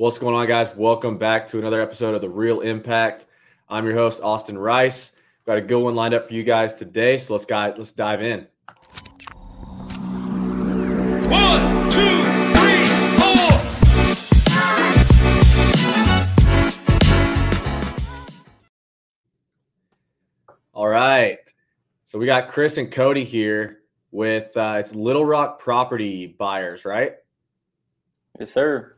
What's going on, guys? Welcome back to another episode of The Real Impact. I'm your host, Austin Rice. Got a good one lined up for you guys today, so let's guys let's dive in. One, two, three, four. All right. So we got Kris and Cody here with uh, it's Little Rock property buyers, right? Yes, sir.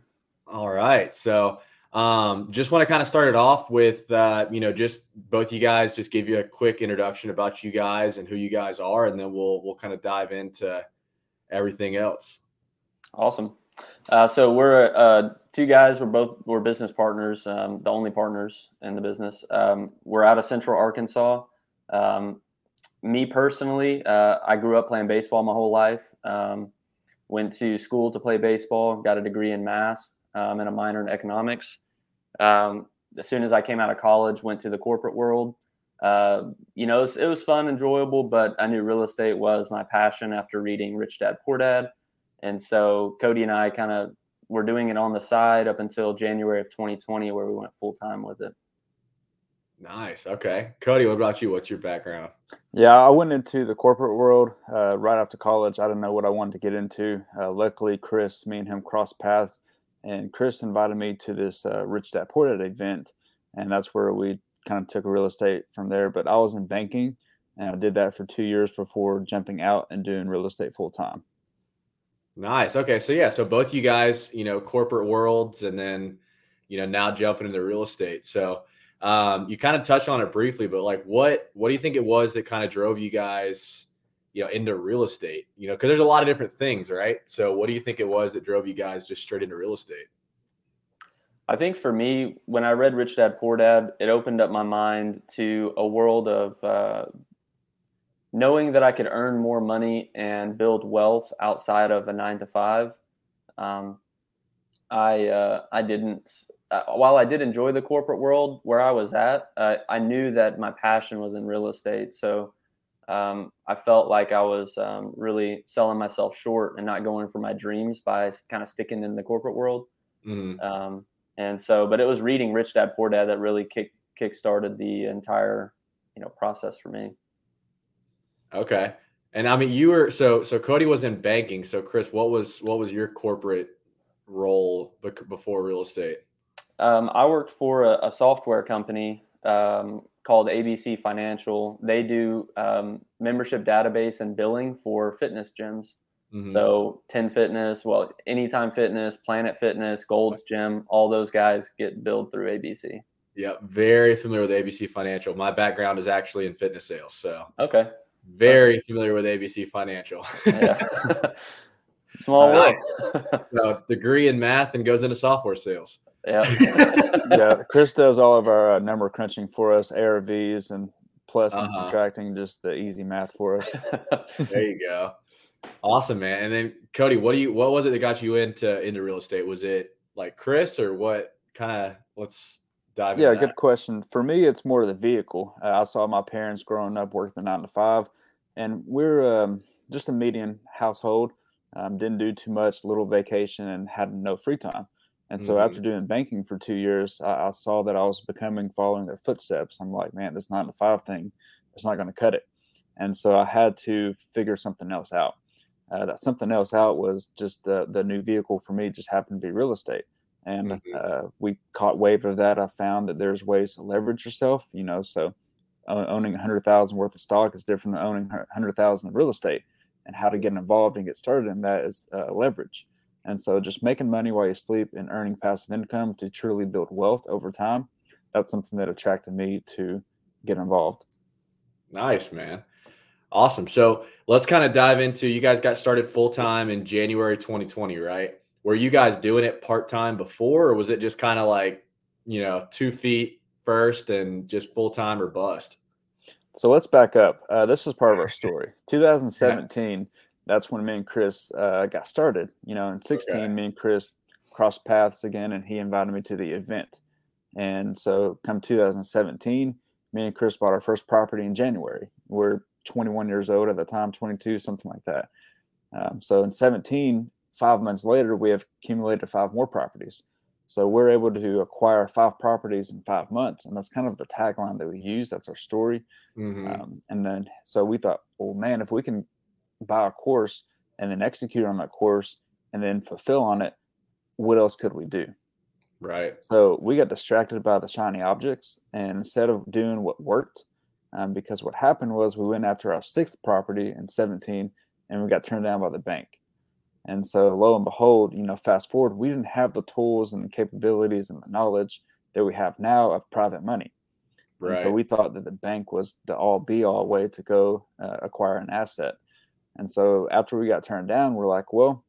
All right. So um, just want to kind of start it off with, uh, you know, just both you guys just give you a quick introduction about you guys and who you guys are, and then we'll we'll kind of dive into everything else. Awesome. Uh, so we're uh, two guys. We're both we're business partners, um, the only partners in the business. Um, we're out of Central Arkansas. Um, me personally, uh, I grew up playing baseball my whole life. Um, went to school to play baseball. Got a degree in math um, and a minor in economics. Um, as soon as I came out of college, went to the corporate world. Uh, you know, it was, it was fun, enjoyable, but I knew real estate was my passion after reading Rich Dad Poor Dad. And so Cody and I kind of were doing it on the side up until January of 2020, where we went full time with it. Nice. Okay. Cody, what about you? What's your background? Yeah, I went into the corporate world uh, right after college. I didn't know what I wanted to get into. Uh, luckily, Kris, me and him crossed paths, and Kris invited me to this uh, Rich Dad Poor Dad event, and that's where we kind of took real estate from there. But I was in banking, and I did that for two years before jumping out and doing real estate full time. Nice. Okay. So yeah, so both you guys, you know, corporate worlds and then, you know, now jumping into real estate. So um, you kind of touched on it briefly, but like what what do you think it was that kind of drove you guys, you know, into real estate? You know, because there's a lot of different things, right? So what do you think it was that drove you guys just straight into real estate? I think for me, when I read Rich Dad Poor Dad, it opened up my mind to a world of uh, knowing that I could earn more money and build wealth outside of a nine to five. Um, I uh, I didn't. Uh, while I did enjoy the corporate world where I was at, uh, I knew that my passion was in real estate. So um, I felt like I was um, really selling myself short and not going for my dreams by kind of sticking in the corporate world. Mm. Um, and so, but it was reading Rich Dad Poor Dad that really kick kick started the entire you know process for me. Okay. And I mean, you were so so Cody was in banking. So Kris, what was what was your corporate role before real estate? Um, I worked for a, a software company um, called ABC Financial. They do um, membership database and billing for fitness gyms. Mhm. So 10 Fitness, well, Anytime Fitness, Planet Fitness, Gold's Gym, all those guys get billed through ABC. yeah, very familiar with ABC Financial. My background is actually in fitness sales, so Okay. very familiar with ABC Financial. Yeah. Small world. so degree in math and goes into software sales. Yeah. yeah, Kris does all of our uh, number crunching for us, ARVs and plus and Uh-huh. subtracting, just the easy math for us. There you go. Awesome, man. And then Cody, what do you what was it that got you into into real estate? Was it like Kris or what kind of let's dive Yeah, good question. For me, it's more of the vehicle. Uh, I saw my parents growing up working the nine to five, and we're um, just a median household. Um, didn't do too much, little vacation, and had no free time. And so, Mhm. after doing banking for two years, I, I saw that I was becoming following their footsteps. I'm like, man, this nine to five thing is not going to cut it. And so, I had to figure something else out. Uh, that something else out was just the the new vehicle for me. Just happened to be real estate and Mhm. uh, we caught wave of that. I found that there's ways to leverage yourself, you know. So owning a hundred thousand worth of stock is different than owning a hundred thousand of real estate, and how to get involved and get started in that is uh, leverage. And so, just making money while you sleep and earning passive income to truly build wealth over time. That's something that attracted me to get involved. Nice, man. Awesome. So let's kind of dive into you guys got started full time in January 2020, right? Were you guys doing it part time before, or was it just kind of like, you know, two feet first and just full time or bust? So let's back up. Uh, this is part of our story. 2017, that's when me and Kris uh, got started. You know, in 16, Okay. me and Kris crossed paths again, and he invited me to the event. And so, come 2017, me and Kris bought our first property in January. We're 21 years old at the time, 22, something like that. Um, so, in 17, five months later, we have accumulated five more properties. So we're able to acquire five properties in five months, and that's kind of the tagline that we use. That's our story. Mhm. Um, and then so we thought, well, man, if we can buy a course and then execute on that course and then fulfill on it, what else could we do? right. So we got distracted by the shiny objects, and instead of doing what worked, um, because what happened was we went after our sixth property in 17, and we got turned down by the bank. And so, lo and behold, you know, fast forward, we didn't have the tools and the capabilities and the knowledge that we have now of private money. And Right. so we thought that the bank was the all be all way to go uh, acquire an asset. And so after we got turned down, we're like, well,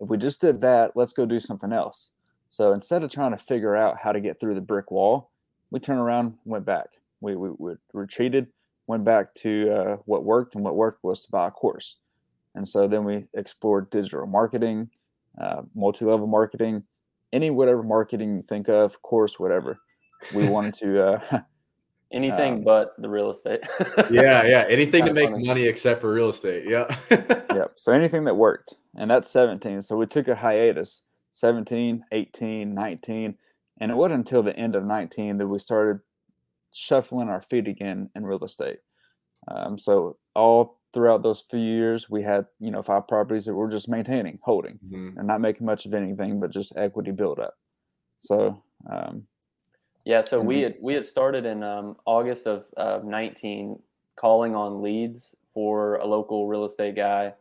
if we just did that, let's go do something else. So instead of trying to figure out how to get through the brick wall, we turned around, went back. We, we, we retreated, went back to uh, what worked, and what worked was to buy a course. And so then we explored digital marketing, uh, multi level marketing, any whatever marketing you think of, course, whatever. We wanted to uh, Anything Um, but the real estate. yeah, yeah. Anything to make funny. money except for real estate. Yeah. yep. So anything that worked. And that's 17. So we took a hiatus 17, 18, 19. And it wasn't until the end of 19 that we started shuffling our feet again in real estate. Um, so all throughout those few years, we had, you know, five properties that we're just maintaining, holding, Mhm. and not making much of anything, but just equity build up. So, um, Yeah, so we Mhm. had we had started in um, August of uh, 19 calling on leads for a local real estate guy.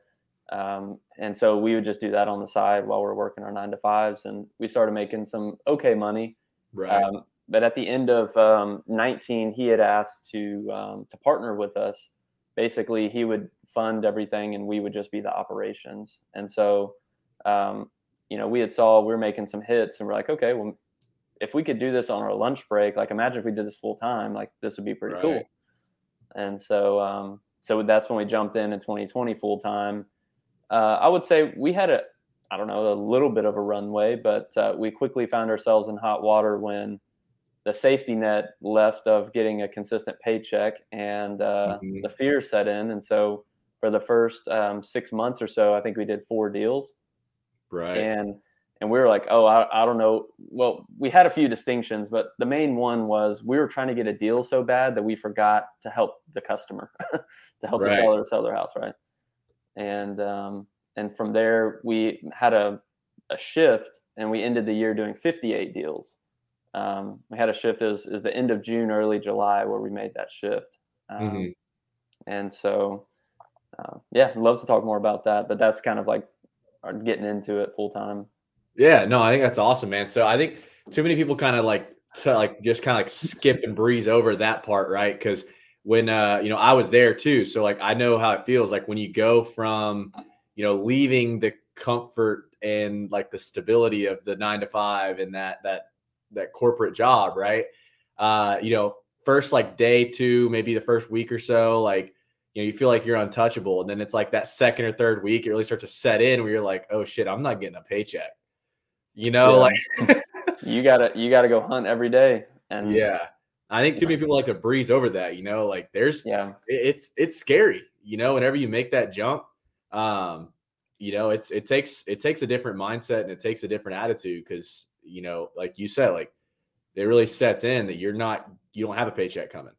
Um, and so we would just do that on the side while we're working our nine to fives. And we started making some okay money. Right. Um, but at the end of um, 19, he had asked to um, to partner with us. Basically, he would fund everything, and we would just be the operations. And so, um, you know, we had saw we were making some hits, and we're like, okay, well, if we could do this on our lunch break, like imagine if we did this full time, like this would be pretty cool. And so, um, so that's when we jumped in in 2020 full time. Uh, I would say we had a, I don't know, a little bit of a runway, but uh, we quickly found ourselves in hot water when the safety net left of getting a consistent paycheck and uh, Mhm. the fear set in. And so for the first um, six months or so, I think we did four deals right. and and we were like oh I, I don't know. Well we had a few distinctions but the main one was we were trying to get a deal so bad that we forgot to help the customer to help Right. the seller sell their house right? And um and from there we had a a shift and we ended the year doing 58 deals. Um, we had a shift as is the end of june early july where we made that shift. Um, Mhm. and so uh, yeah love to talk more about that but that's kind of like getting into it full time Yeah, no, I think that's awesome, man. So I think too many people kind of like to like just kind of like skip and breeze over that part, right? Because when uh you know I was there too, so like I know how it feels like when you go from you know leaving the comfort and like the stability of the nine to five and that that that corporate job, right? Uh, you know, first like day two, maybe the first week or so, like you know, you feel like you're untouchable, and then it's like that second or third week, it really starts to set in where you're like, oh shit, I'm not getting a paycheck. You know, Yeah. like you gotta you gotta go hunt every day and yeah. I think too many people like to breeze over that, you know, like there's yeah it's it's scary, you know, whenever you make that jump. Um, you know, it's it takes it takes a different mindset and it takes a different attitude because you know, like you said, like it really sets in that you're not you don't have a paycheck coming.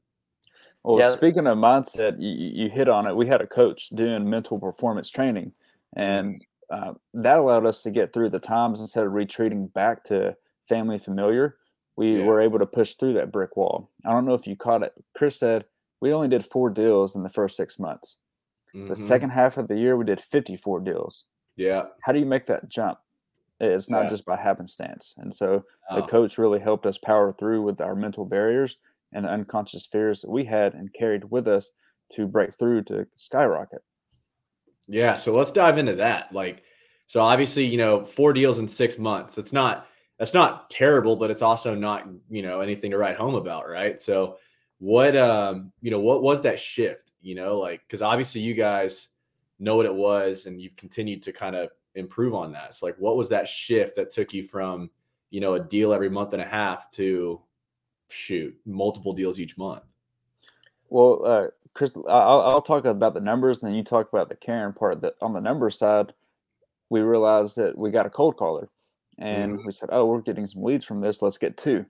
Well, Yeah. speaking of mindset, you, you you hit on it. We had a coach doing mental performance training, and uh, that allowed us to get through the times instead of retreating back to family familiar. We Yeah. were able to push through that brick wall. I don't know if you caught it. Kris said we only did four deals in the first six months. The Mhm. second half of the year, we did 54 deals. yeah. How do you make that jump? It's not Yeah. just by happenstance. And so the Oh, coach really helped us power through with our mental barriers and unconscious fears that we had and carried with us to break through to skyrocket. Yeah, so let's dive into that. Like, so obviously, you know, four deals in six months. That's not that's not terrible, but it's also not you know anything to write home about, right? So, what um, you know, what was that shift? You know, like because obviously you guys know what it was, and you've continued to kind of improve on that. So, like, what was that shift that took you from you know a deal every month and a half to shoot multiple deals each month? Well, uh, Kris, I- I'll, I'll talk about the numbers, and then you talk about the Karen part. That on the numbers side, we realized that we got a cold caller, And we said, oh, we're getting some leads from this. Let's get two.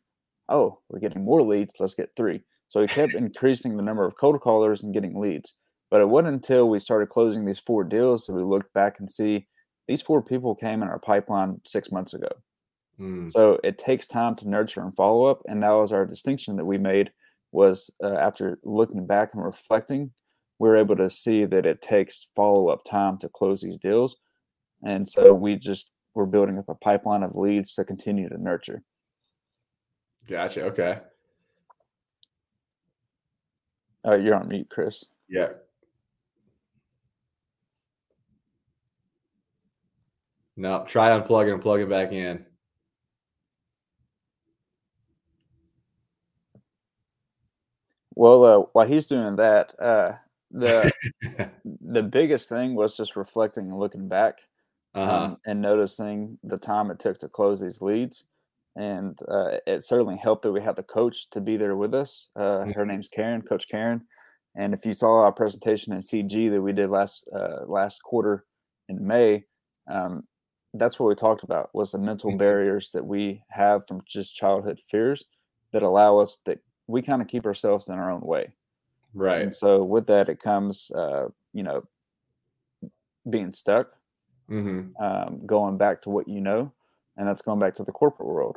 Oh, we're getting more leads. Let's get three. So we kept increasing the number of cold callers and getting leads. But it wasn't until we started closing these four deals that we looked back and see these four people came in our pipeline six months ago. Mm, So it takes time to nurture and follow up, and that was our distinction that we made. Was uh, after looking back and reflecting, we were able to see that it takes follow up time to close these deals, and so we just were building up a pipeline of leads to continue to nurture. gotcha. Okay. Uh, you're on mute, Kris. Yeah. No, try unplugging and plugging back in. Well, uh, while he's doing that, uh, the the biggest thing was just reflecting and looking back Uh-huh. um, and noticing the time it took to close these leads. And uh, it certainly helped that we had the coach to be there with us. Uh, Her name's Karen, Coach Karen. And if you saw our presentation in CG that we did last uh, last quarter in May, um, that's what we talked about was the mental Mhm. barriers that we have from just childhood fears that allow us that we kind of keep ourselves in our own way. right. And so with that, it comes, uh, you know, being stuck, hmm um, going back to what you know, and that's going back to the corporate world.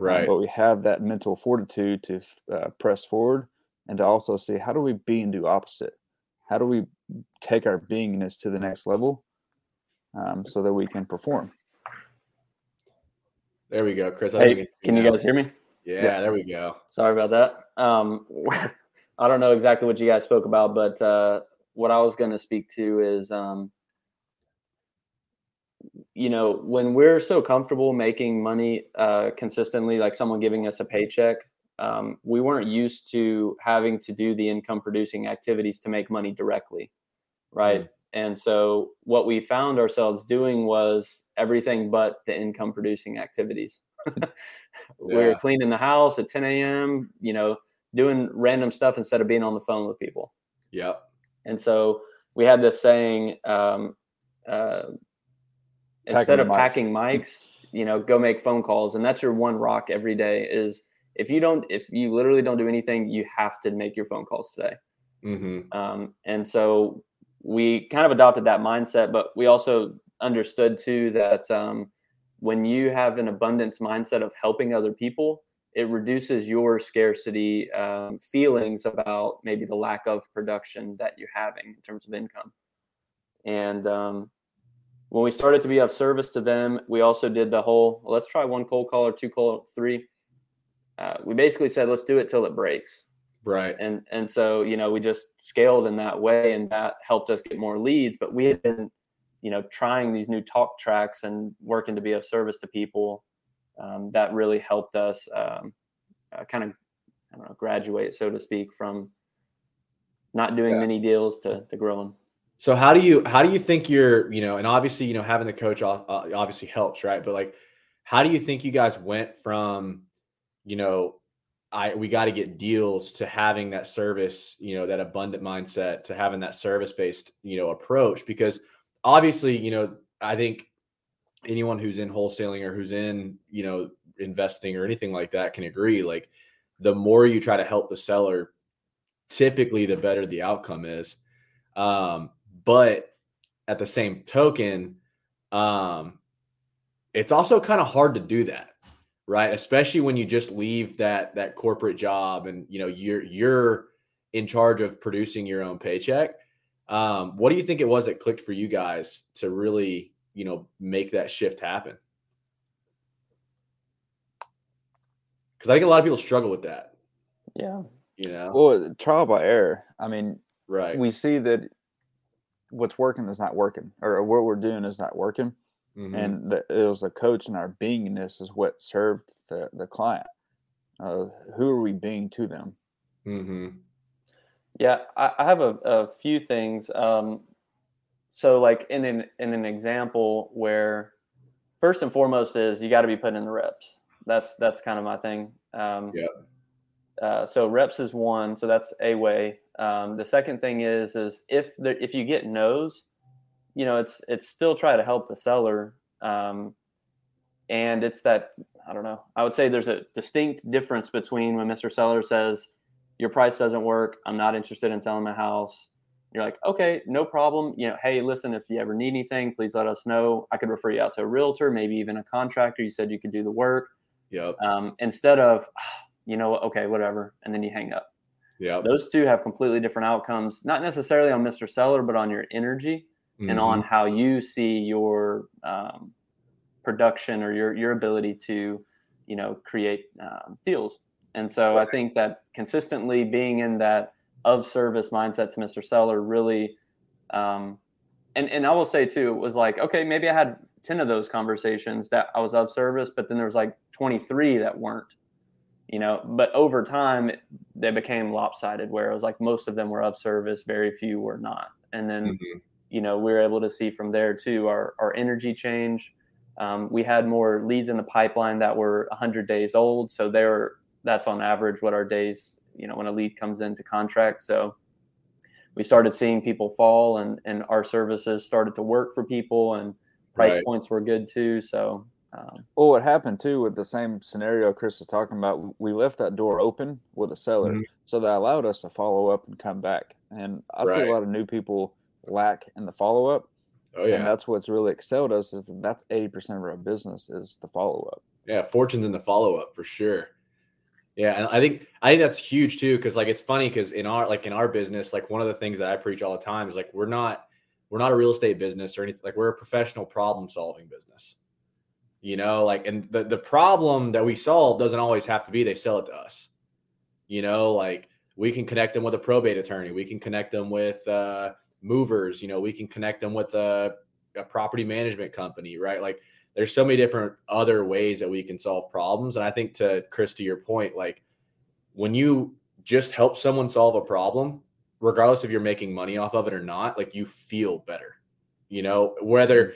Um, Right. but we have that mental fortitude to uh, press forward and to also see how do we be and do opposite? How do we take our beingness to the next level um, so that we can perform? There we go, Kris. I Hey, can you guys hear me? Yeah, there we go. Sorry about that. Um, I don't know exactly what you guys spoke about, but uh, what I was going to speak to is, um, you know, when we're so comfortable making money uh, consistently, like someone giving us a paycheck, um, we weren't used to having to do the income producing activities to make money directly, right? And so what we found ourselves doing was everything but the income producing activities. We were cleaning the house at 10 a.m., you know, doing random stuff instead of being on the phone with people. Yep. And so we had this saying, um, uh, instead of mics. packing mics, you know, go make phone calls. And that's your one rock every day is if you don't, if you literally don't do anything, you have to make your phone calls today. hmm Um, and so we kind of adopted that mindset, but we also understood too that um, when you have an abundance mindset of helping other people, it reduces your scarcity um, feelings about maybe the lack of production that you're having in terms of income. And um, when we started to be of service to them, we also did the whole well, let's try one cold call or two cold three. Uh, we basically said let's do it till it breaks Right. and and so you know we just scaled in that way and that helped us get more leads but we had been you know trying these new talk tracks and working to be of service to people um, that really helped us um, uh, kind of I don't know graduate so to speak from not doing Yeah. many deals to, to growing. So how do you how do you think you're you know and obviously you know having the coach o- uh, obviously helps right? But like how do you think you guys went from you know I we got to get deals to having that service you know that abundant mindset to having that service based you know approach? Because obviously you know I think anyone who's in wholesaling or who's in you know investing or anything like that can agree like the more you try to help the seller typically the better the outcome is. Um but at the same token um it's also kind of hard to do that right? Especially when you just leave that that corporate job and you know you're you're in charge of producing your own paycheck um what do you think it was that clicked for you guys to really you know make that shift happen because i think a lot of people struggle with that yeah you know Well, trial by error. I mean, right we see that what's working is not working, or what we're doing is not working. Mhm. and the, it was the coach and our beingness is what served the, the client. Uh, who are we being to them? Mhm. Yeah, I, I have a, a few things. Um, so, like in an in an example where, first and foremost, is you got to be putting in the reps. That's that's kind of my thing. Um, Yep. Uh, so reps is one. So that's a way. Um, the second thing is is if there, if you get no's, you know, it's it's still try to help the seller. Um, and it's that I don't know. I would say there's a distinct difference between when Mr. Seller says your price doesn't work, I'm not interested in selling my house. You're like, okay, no problem. You know, hey, listen, if you ever need anything, please let us know. I could refer you out to a realtor, maybe even a contractor. You said you could do the work. Yep. Um, instead of, you know, okay, whatever, and then you hang up. Yeah. Those two have completely different outcomes, not necessarily on Mr. Seller, but on your energy and on Mhm. how you see your um, production or your your ability to you know create um, deals and so i think that consistently being in that of service mindset to mr seller really um, and and i will say too it was like okay maybe i had 10 of those conversations that i was of service but then there was like 23 that weren't you know but over time they became lopsided where it was like most of them were of service very few were not. And then Mhm. you know we were able to see from there too our, our energy change. Um, we had more leads in the pipeline that were 100 days old so they were that's on average what our days you know when a lead comes into contract so we started seeing people fall and and our services started to work for people and price Right. points were good too so um, Well, what happened too with the same scenario Kris was talking about, we left that door open with a seller, Mhm. so that allowed us to follow up and come back. And I see a lot of new people lack in the follow up, Oh and yeah. that's what's really excelled us is that that's eighty percent of our business is the follow up. Yeah, fortunes in the follow up for sure. Yeah, and I think I think that's huge too because like it's funny because in our like in our business, like one of the things that I preach all the time is like we're not we're not a real estate business or anything like we're a professional problem solving business. You know, like and the the problem that we solve doesn't always have to be they sell it to us. You know, like we can connect them with a probate attorney, we can connect them with uh movers, you know, we can connect them with a, a property management company, right? Like there's so many different other ways that we can solve problems. And I think to Kris, to your point, like when you just help someone solve a problem, regardless if you're making money off of it or not, like you feel better. You know, whether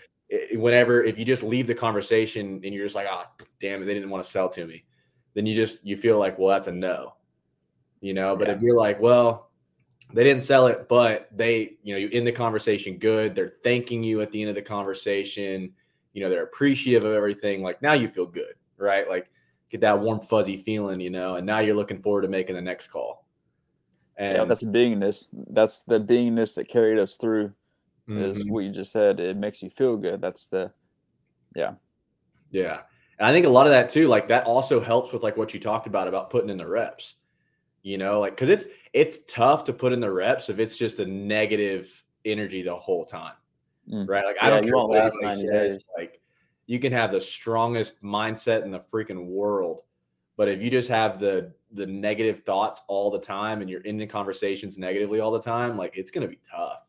whenever if you just leave the conversation and you're just like, ah, damn it, they didn't want to sell to me, then you just you feel like, well, that's a no. You know, but if you're like, well, they didn't sell it, but they, you know, you in the conversation good, they're thanking you at the end of the conversation you know they're appreciative of everything like now you feel good right like get that warm fuzzy feeling you know and now you're looking forward to making the next call and yeah, that's the beingness. That's the beingness that carried us through. Is Mhm. what you just said. It makes you feel good. That's the yeah Yeah. and i think a lot of that too like that also helps with like what you talked about about putting in the reps you know like because it's it's tough to put in the reps if it's just a negative energy the whole time Mm. right? Like i don't care what anybody 90 says days. like you can have the strongest mindset in the freaking world but if you just have the the negative thoughts all the time and you're in the conversations negatively all the time like it's gonna be tough.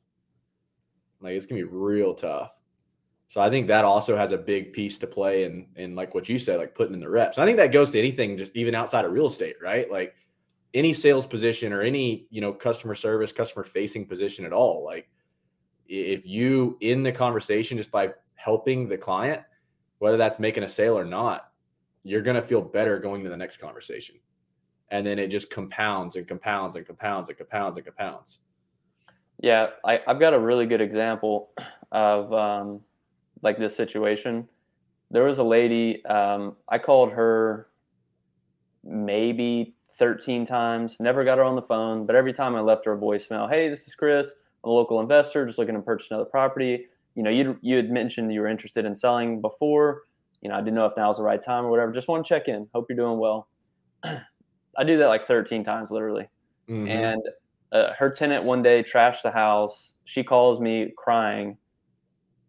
Like it's gonna be real tough. So i think that also has a big piece to play in in like what you said like putting in the reps. I think that goes to anything just even outside of real estate right? Like any sales position or any you know customer service customer facing position at all like if you in the conversation just by helping the client whether that's making a sale or not you're going to feel better going to the next conversation. And then it just compounds and compounds and compounds and compounds and compounds. Yeah, I, I've got a really good example of um, like this situation. There was a lady, um, I called her maybe 13 times, never got her on the phone, but every time I left her a voicemail, hey, this is Kris, a local investor, just looking to purchase another property. You know, you you had mentioned you were interested in selling before. You know, I didn't know if now was the right time or whatever. Just want to check in. Hope you're doing well. I do that like 13 times, literally Mhm. and uh, her tenant one day trashed the house. She calls me crying,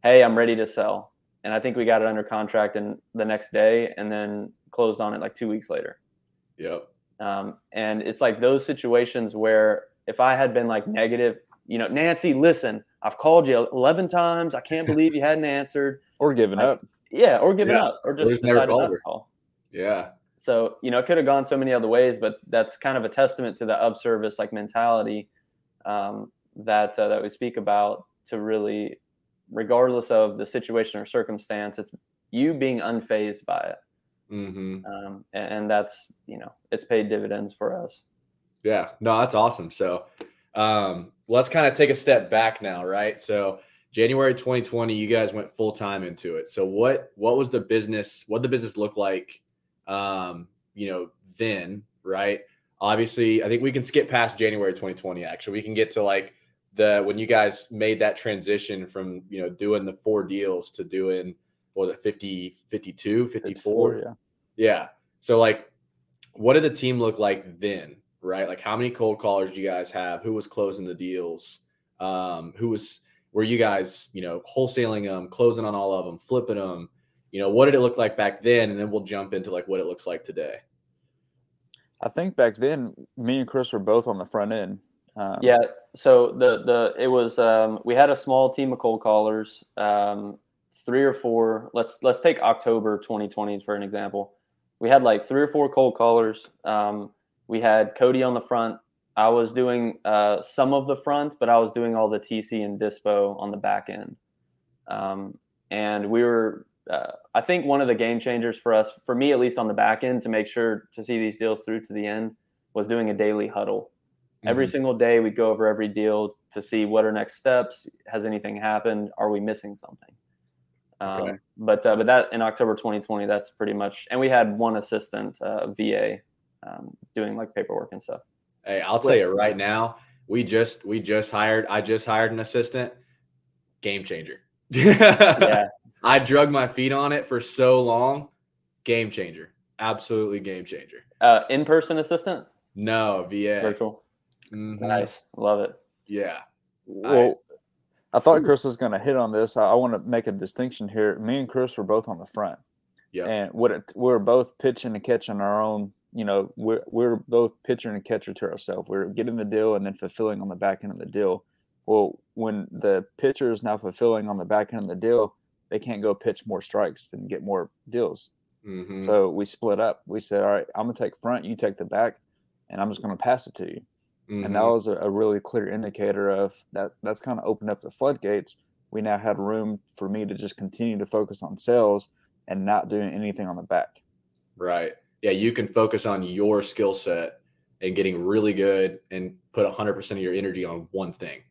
"Hey, I'm ready to sell." And I think we got it under contract and the next day, and then closed on it like two weeks later. yep Um, and it's like those situations where if I had been like negative, you know, Nancy, listen, I've called you 11 times. I can't believe you hadn't answered. or given Like, up. Yeah, or given Yeah, up, or or just just never decided called not to her. call. yeah So, you know, it could have gone so many other ways, but that's kind of a testament to the of service like mentality um, that uh, that we speak about to really, regardless of the situation or circumstance, it's you being unfazed by it, hmm um, and, and that's you know it's paid dividends for us. Yeah, no, that's awesome. So um, let's kind of take a step back now, right? So January 2020, you guys went full time into it. So what what was the business? What the business look like? Um, you know, then right? Obviously, I think we can skip past January 2020. Actually, we can get to like the when you guys made that transition from you know doing the four deals to doing what was it 50 52 54 yeah. yeah so like what did the team look like then right like how many cold callers do you guys have who was closing the deals um who was were you guys you know wholesaling them closing on all of them flipping them you know what did it look like back then and then we'll jump into like what it looks like today I think back then, me and Kris were both on the front end. Um, Yeah. So the the it was um, we had a small team of cold callers, um, three or four. Let's let's take October 2020 for an example. We had like three or four cold callers. Um, we had Cody on the front. I was doing uh, some of the front, but I was doing all the TC and Dispo on the back end. Um, and we were, uh, I think, one of the game changers for us, for me at least on the back end, to make sure to see these deals through to the end, was doing a daily huddle. Every Mhm. single day, we'd go over every deal to see what are next steps. Has anything happened? Are we missing something? Um, Okay. But uh, but that in October 2020, that's pretty much. And we had one assistant, uh, VA, um, doing like paperwork and stuff. Hey, I'll tell you right now, we just we just hired I just hired an assistant. Game changer. Yeah, I drug my feet on it for so long. Game changer. Absolutely game changer. uh, in-person assistant, No, VA. virtual. Mhm. Nice, love it. Yeah. Well, I thought Kris was going to hit on this. I, I want to make a distinction here. Me and Kris were both on the front, Yeah. and what it, we're both pitching and catching our own. You know, we're we're both pitcher and catcher to ourselves. We're getting the deal and then fulfilling on the back end of the deal. Well, when the pitcher is now fulfilling on the back end of the deal, they can't go pitch more strikes and get more deals. Mhm. So we split up. We said, "All right, I'm gonna take front, you take the back, and I'm just gonna pass it to you." and that Mhm. was a, a really clear indicator of that that's kind of opened up the floodgates we now had room for me to just continue to focus on sales and not doing anything on the back Right. Yeah, you can focus on your skill set and getting really good and put 100% of your energy on one thing.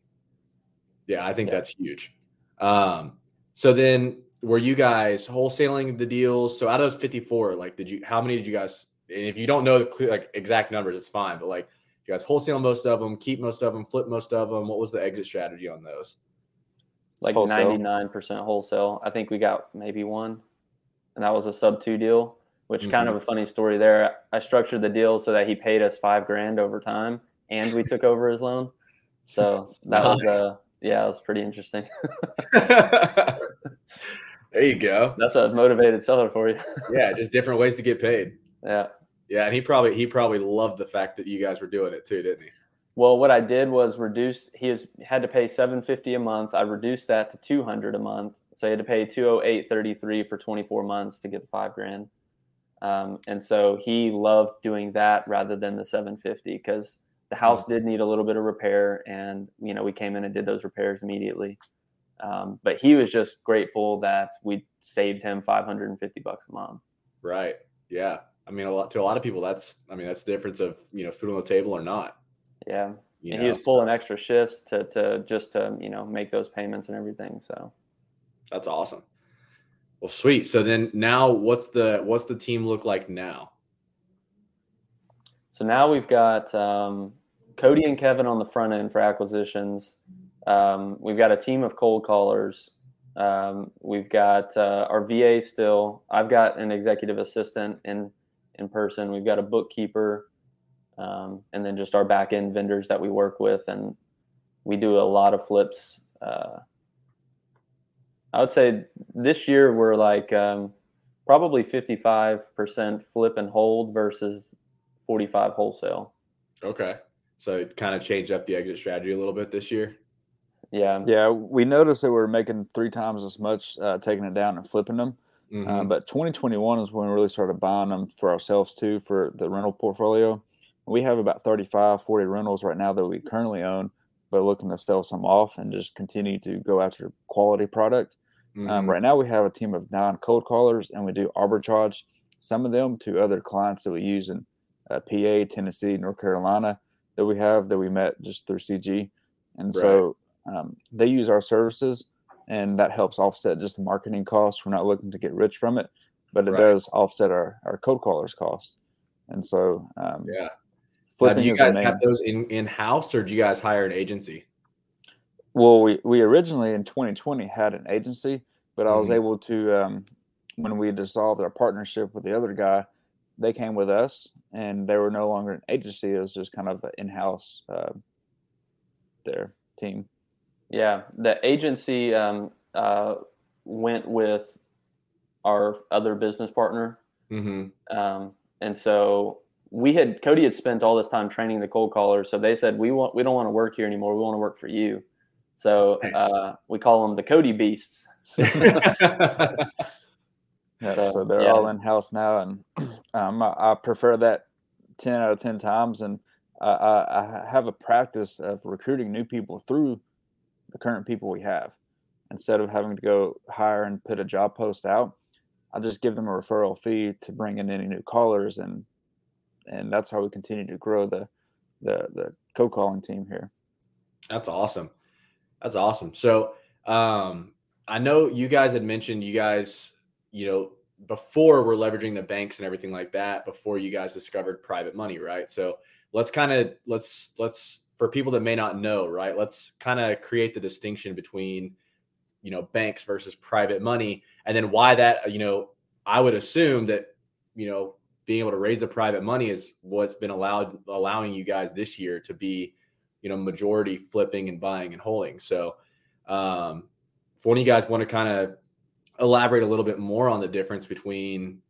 Yeah, I think Yeah. that's huge. Um, so then were you guys wholesaling the deals? So out of those 54, like did you how many did you guys and if you don't know the clear, like exact numbers, it's fine, but like you guys wholesale most of them, keep most of them, flip most of them. What was the exit strategy on those? Like Wholesale. 99% wholesale. I think we got maybe one, and that was a sub two deal. Which kind Mm-hmm. of a funny story there. I structured the deal so that he paid us five grand over time, and we took over his loan. So that was Nice. uh yeah, it was pretty interesting. there you go. That's a motivated seller for you. Yeah, just different ways to get paid. yeah. Yeah, and he probably he probably loved the fact that you guys were doing it too, didn't he? Well, what I did was reduce. He has had to pay seven fifty a month. I reduced that to two hundred a month. So he had to pay two hundred eight thirty three for twenty four months to get the five grand. Um, and so he loved doing that rather than the seven fifty because the house did need a little bit of repair, and you know we came in and did those repairs immediately. Um, but he was just grateful that we saved him five hundred and fifty bucks a month. Right. Yeah. I mean, a lot to a lot of people, that's I mean, that's the difference of you know food on the table or not. Yeah, You and know, he was pulling extra shifts to to just to you know make those payments and everything. So. that's awesome. Well, sweet. So then now, what's the what's the team look like now? So now we've got um, Cody and Kevin on the front end for acquisitions. Um, we've got a team of cold callers. Um, we've got uh, our VA still. I've got an executive assistant in in person. We've got a bookkeeper, um, and then just our back end vendors that we work with, and we do a lot of flips. Uh, I would say this year we're like um, probably fifty five percent flip and hold versus 45 wholesale. Okay. So it kind of changed up the exit strategy a little bit this year. Yeah. yeah we noticed that we are making three times as much uh, taking it down and flipping them Mhm. Uh, but 2021 is when we really started buying them for ourselves too for the rental portfolio. We have about 35, 40 rentals right now that we currently own, but looking to sell some off and just continue to go after quality product. Um, Mhm. right now, we have a team of nine cold callers, and we do arbitrage some of them to other clients that we use in uh, PA, Tennessee, North Carolina that we have that we met just through CG, and so um, they use our services. and that helps offset just the marketing costs. We're not looking to get rich from it, but it Right. does offset our our cold callers costs. And so, um, Yeah. Now, do you guys have those in in house, or do you guys hire an agency? Well, we, we originally in 2020 had an agency, but I was Mhm. able to, um, when we dissolved our partnership with the other guy, they came with us and they were no longer an agency. It was just kind of an in house, uh, their team. Yeah, the agency um, uh, went with our other business partner, Mm-hmm. um, and so we had Cody had spent all this time training the cold callers. So they said we want we don't want to work here anymore. We want to work for you. So Nice. uh, we call them the Cody Beasts. Yeah, So, so, they're yeah. all in house now, and um, I, I prefer that ten out of ten times. And I, I, I have a practice of recruiting new people through the current people we have, instead of having to go hire and put a job post out. I just give them a referral fee to bring in any new callers, and and that's how we continue to grow the the the co calling team here. That's awesome. That's awesome. So, um, I know you guys had mentioned you guys, you know, before we're leveraging the banks and everything like that, before you guys discovered private money, right? So let's kind of let's let's for people that may not know, right? Let's kind of create the distinction between, you know, banks versus private money, and then why that, you know, I would assume that, you know, being able to raise the private money is what's been allowed allowing you guys this year to be you know majority flipping and buying and holding so um if one of you guys want to kind of elaborate a little bit more on the difference between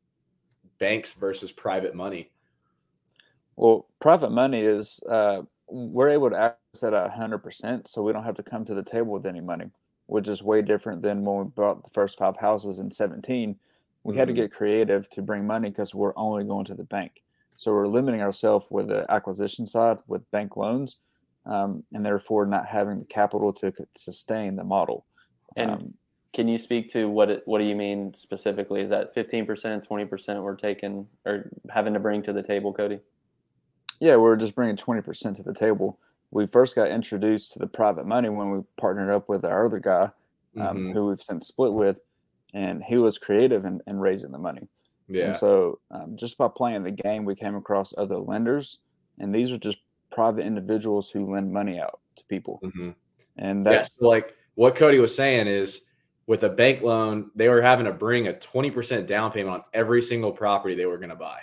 banks versus private money Well, private money is uh, we're able to access that at hundred percent, so we don't have to come to the table with any money, which is way different than when we bought the first five houses in seventeen. We had to Mhm. get creative to bring money because we're only going to the bank, so we're limiting ourselves with the acquisition side with bank loans, um, and therefore not having the capital to sustain the model. And Um, Can you speak to what it, what do you mean specifically? Is that fifteen percent, twenty percent we're taking or having to bring to the table, Cody? Yeah, we are just bringing 20% to the table. We first got introduced to the private money when we partnered up with our other guy, um, Mhm. who we've since split with, and he was creative in, in raising the money. yeah And so, um, just by playing the game, we came across other lenders, and these are just private individuals who lend money out to people. Mhm. And yeah that's so like what cody was saying is with a bank loan they were having to bring a 20% down payment on every single property they were going to buy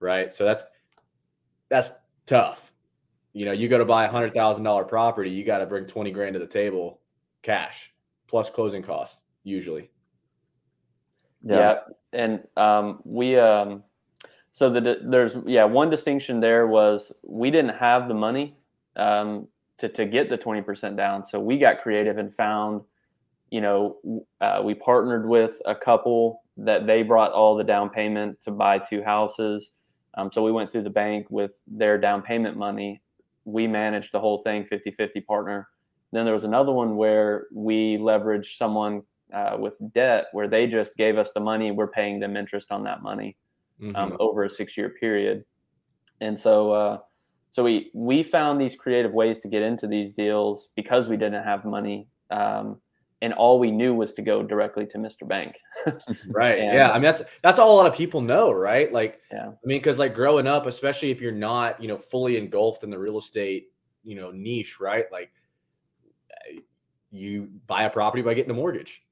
right so that's that's tough you know you go to buy a hundred thousand dollar property you got to bring 20 grand to the table cash plus closing costs usually Yeah, and um, we um, so the there's yeah one distinction there was we didn't have the money um, to to get the twenty percent down, so we got creative and found, you know, uh, we partnered with a couple that they brought all the down payment to buy two houses. Um, so we went through the bank with their down payment money. We managed the whole thing 50 50 partner. Then there was another one where we leveraged someone uh, with debt where they just gave us the money. We're paying them interest on that money Mhm. um, over a six year period. And so, uh, so we we found these creative ways to get into these deals because we didn't have money, um, and all we knew was to go directly to Mr. Bank. right and- yeah i mean that's that's all a lot of people know right like Yeah. i mean because like growing up especially if you're not you know fully engulfed in the real estate you know niche right like eh, you buy a property by getting a mortgage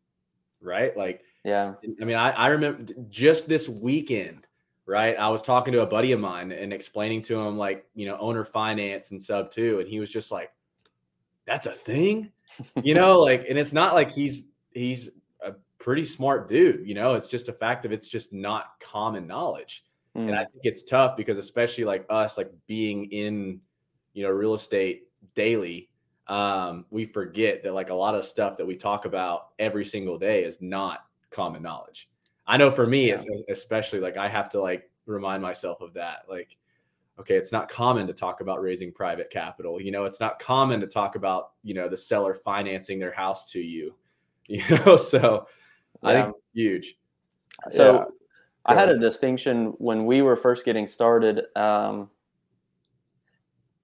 right like Yeah, I mean, I, I remember just this weekend, right? I was talking to a buddy of mine and explaining to him like, you know, owner finance and sub two. And he was just like, that's a thing, you know, like, and it's not like he's, he's a pretty smart dude, you know, it's just a fact of it's just not common knowledge. Mm. And I think it's tough because especially like us, like being in, you know, real estate daily, um, we forget that like a lot of stuff that we talk about every single day is not common knowledge. I know for me, it's especially like I have to like remind myself of that. Like, okay, it's not common to talk about raising private capital. You know, it's not common to talk about, you know, the seller financing their house to you. You know, so I think it's huge. So Yeah. I had a distinction when we were first getting started. Um,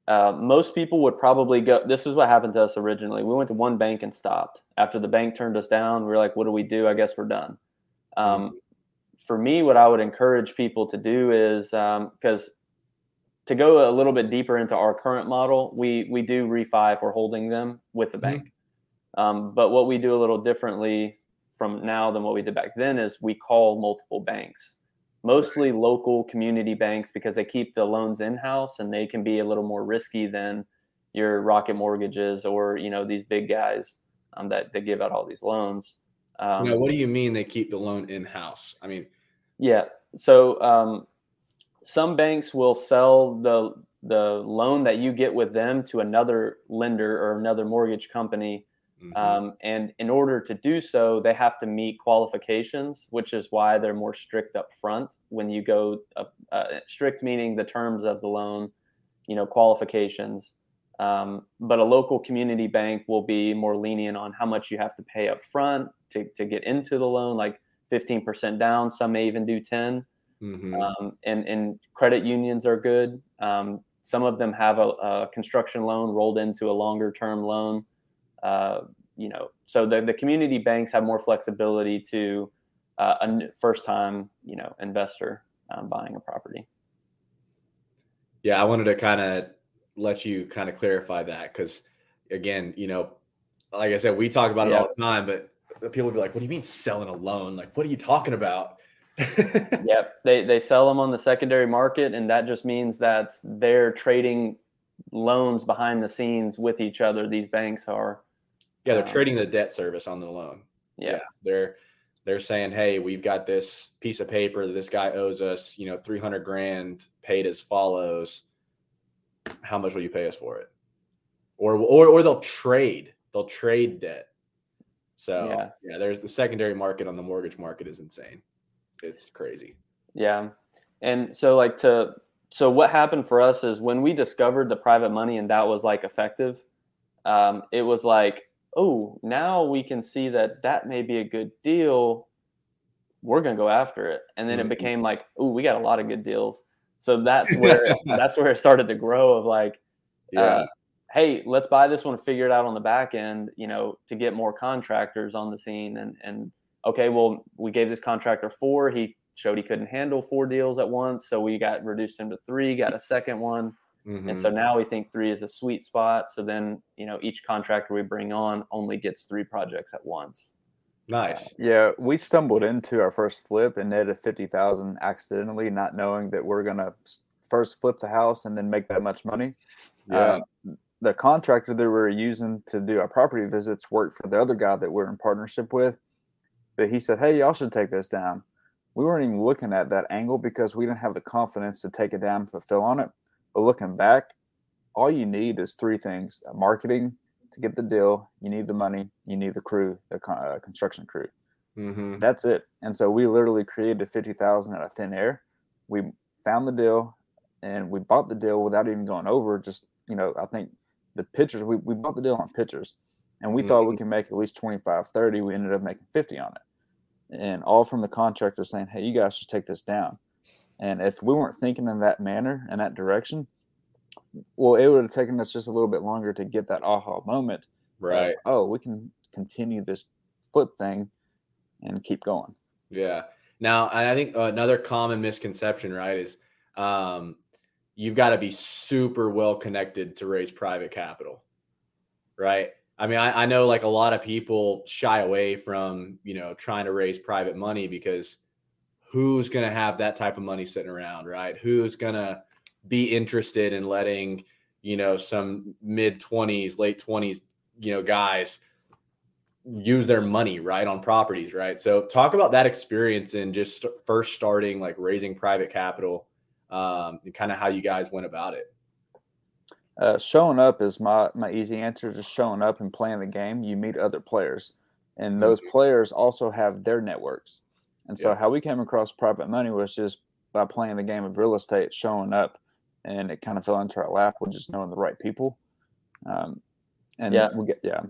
uh, most people would probably go. This is what happened to us originally. We went to one bank and stopped. After the bank turned us down, we were like, "What do we do? I guess we're done." Um, for me, what I would encourage people to do is because um, to go a little bit deeper into our current model, we we do refi if we're holding them with the Mm-hmm. bank. Um, but what we do a little differently from now than what we did back then is we call multiple banks, mostly local community banks because they keep the loans in house and they can be a little more risky than your Rocket Mortgages or you know these big guys um, that that give out all these loans. Um, now, what do you mean they keep the loan in house? I mean, yeah. So um, some banks will sell the the loan that you get with them to another lender or another mortgage company. mhm. Um, and in order to do so, they have to meet qualifications, which is why they're more strict up front when you go up, uh, strict meaning the terms of the loan, you know, qualifications. Um, but a local community bank will be more lenient on how much you have to pay up front to, to get into the loan, like 15% down. Some may even do 10. Mhm. Um, and, and credit unions are good. Um, some of them have a, a construction loan rolled into a longer term loan. Uh, you know, so the, the community banks have more flexibility to uh, a first time, you know, investor um, buying a property. Yeah, I wanted to kind of let you kind of clarify that because, again, you know, like I said, we talk about it all the time, but people would be like, "What do you mean selling a loan? Like, what are you talking about?" Yep, they they sell them on the secondary market, and that just means that they're trading loans behind the scenes with each other. These banks are. Yeah, they're Um, trading the debt service on the loan. Yeah, they're they're saying, "Hey, we've got this piece of paper that this guy owes us, you know, three hundred grand, paid as follows. How much will you pay us for it?" Or or or they'll trade. They'll trade debt. So Yeah. yeah, there's the secondary market on the mortgage market is insane. It's crazy. Yeah. And so like to so what happened for us is when we discovered the private money and that was like effective, um, it was like, oh, now we can see that that may be a good deal. We're gonna go after it, and then it became like, oh, we got a lot of good deals. So that's where that's where it started to grow. Of like, Yeah. uh, hey, let's buy this one, and figure it out on the back end, you know, to get more contractors on the scene. And and okay, well, we gave this contractor four. He showed he couldn't handle four deals at once, so we got reduced him to three. Got a second one, and so Mhm. now we think three is a sweet spot. So then you know each contractor we bring on only gets three projects at once. nice. Yeah, we stumbled into our first flip and netted fifty thousand accidentally, not knowing that we're gonna first flip the house and then make that much money. Yeah. Uh, the contractor that we were using to do our property visits worked for the other guy that we're in partnership with. But he said, "Hey, y'all should take this down." We weren't even looking at that angle because we didn't have the confidence to take it down and fulfill on it. But looking back, all you need is three things: marketing to get the deal. You need the money. You need the crew, the con- uh, construction crew. Mhm. That's it. And so we literally created fifty thousand out of thin air. We found the deal, and we bought the deal without even going over. Just you know, I think the pictures we, we bought the deal on pictures, and we thought we could make at least 25, 30. We ended up making fifty on it, and all from the contractor saying, "Hey, you guys should take this down." And if we weren't thinking in that manner and that direction, well, it would have taken us just a little bit longer to get that aha moment. of, Right. oh, we can continue this flip thing and keep going. Yeah. Now, I think another common misconception, right, is um, you've got to be super well connected to raise private capital, right? I mean, I, I know like a lot of people shy away from, you know, trying to raise private money because who's going to have that type of money sitting around, right? Who's going to be interested in letting, you know, some mid 20s, late 20s, you know, guys use their money right on properties right so talk about that experience and just first starting like raising private capital um, and kind of how you guys went about it Uh, showing up is my my easy answer. Just showing up and playing the game. You meet other players, and those players also have their networks. And so, Yeah. how we came across private money was just by playing the game of real estate, showing up, and it kind of fell into our lap with just knowing the right people. Um, and Yeah. we get yeah,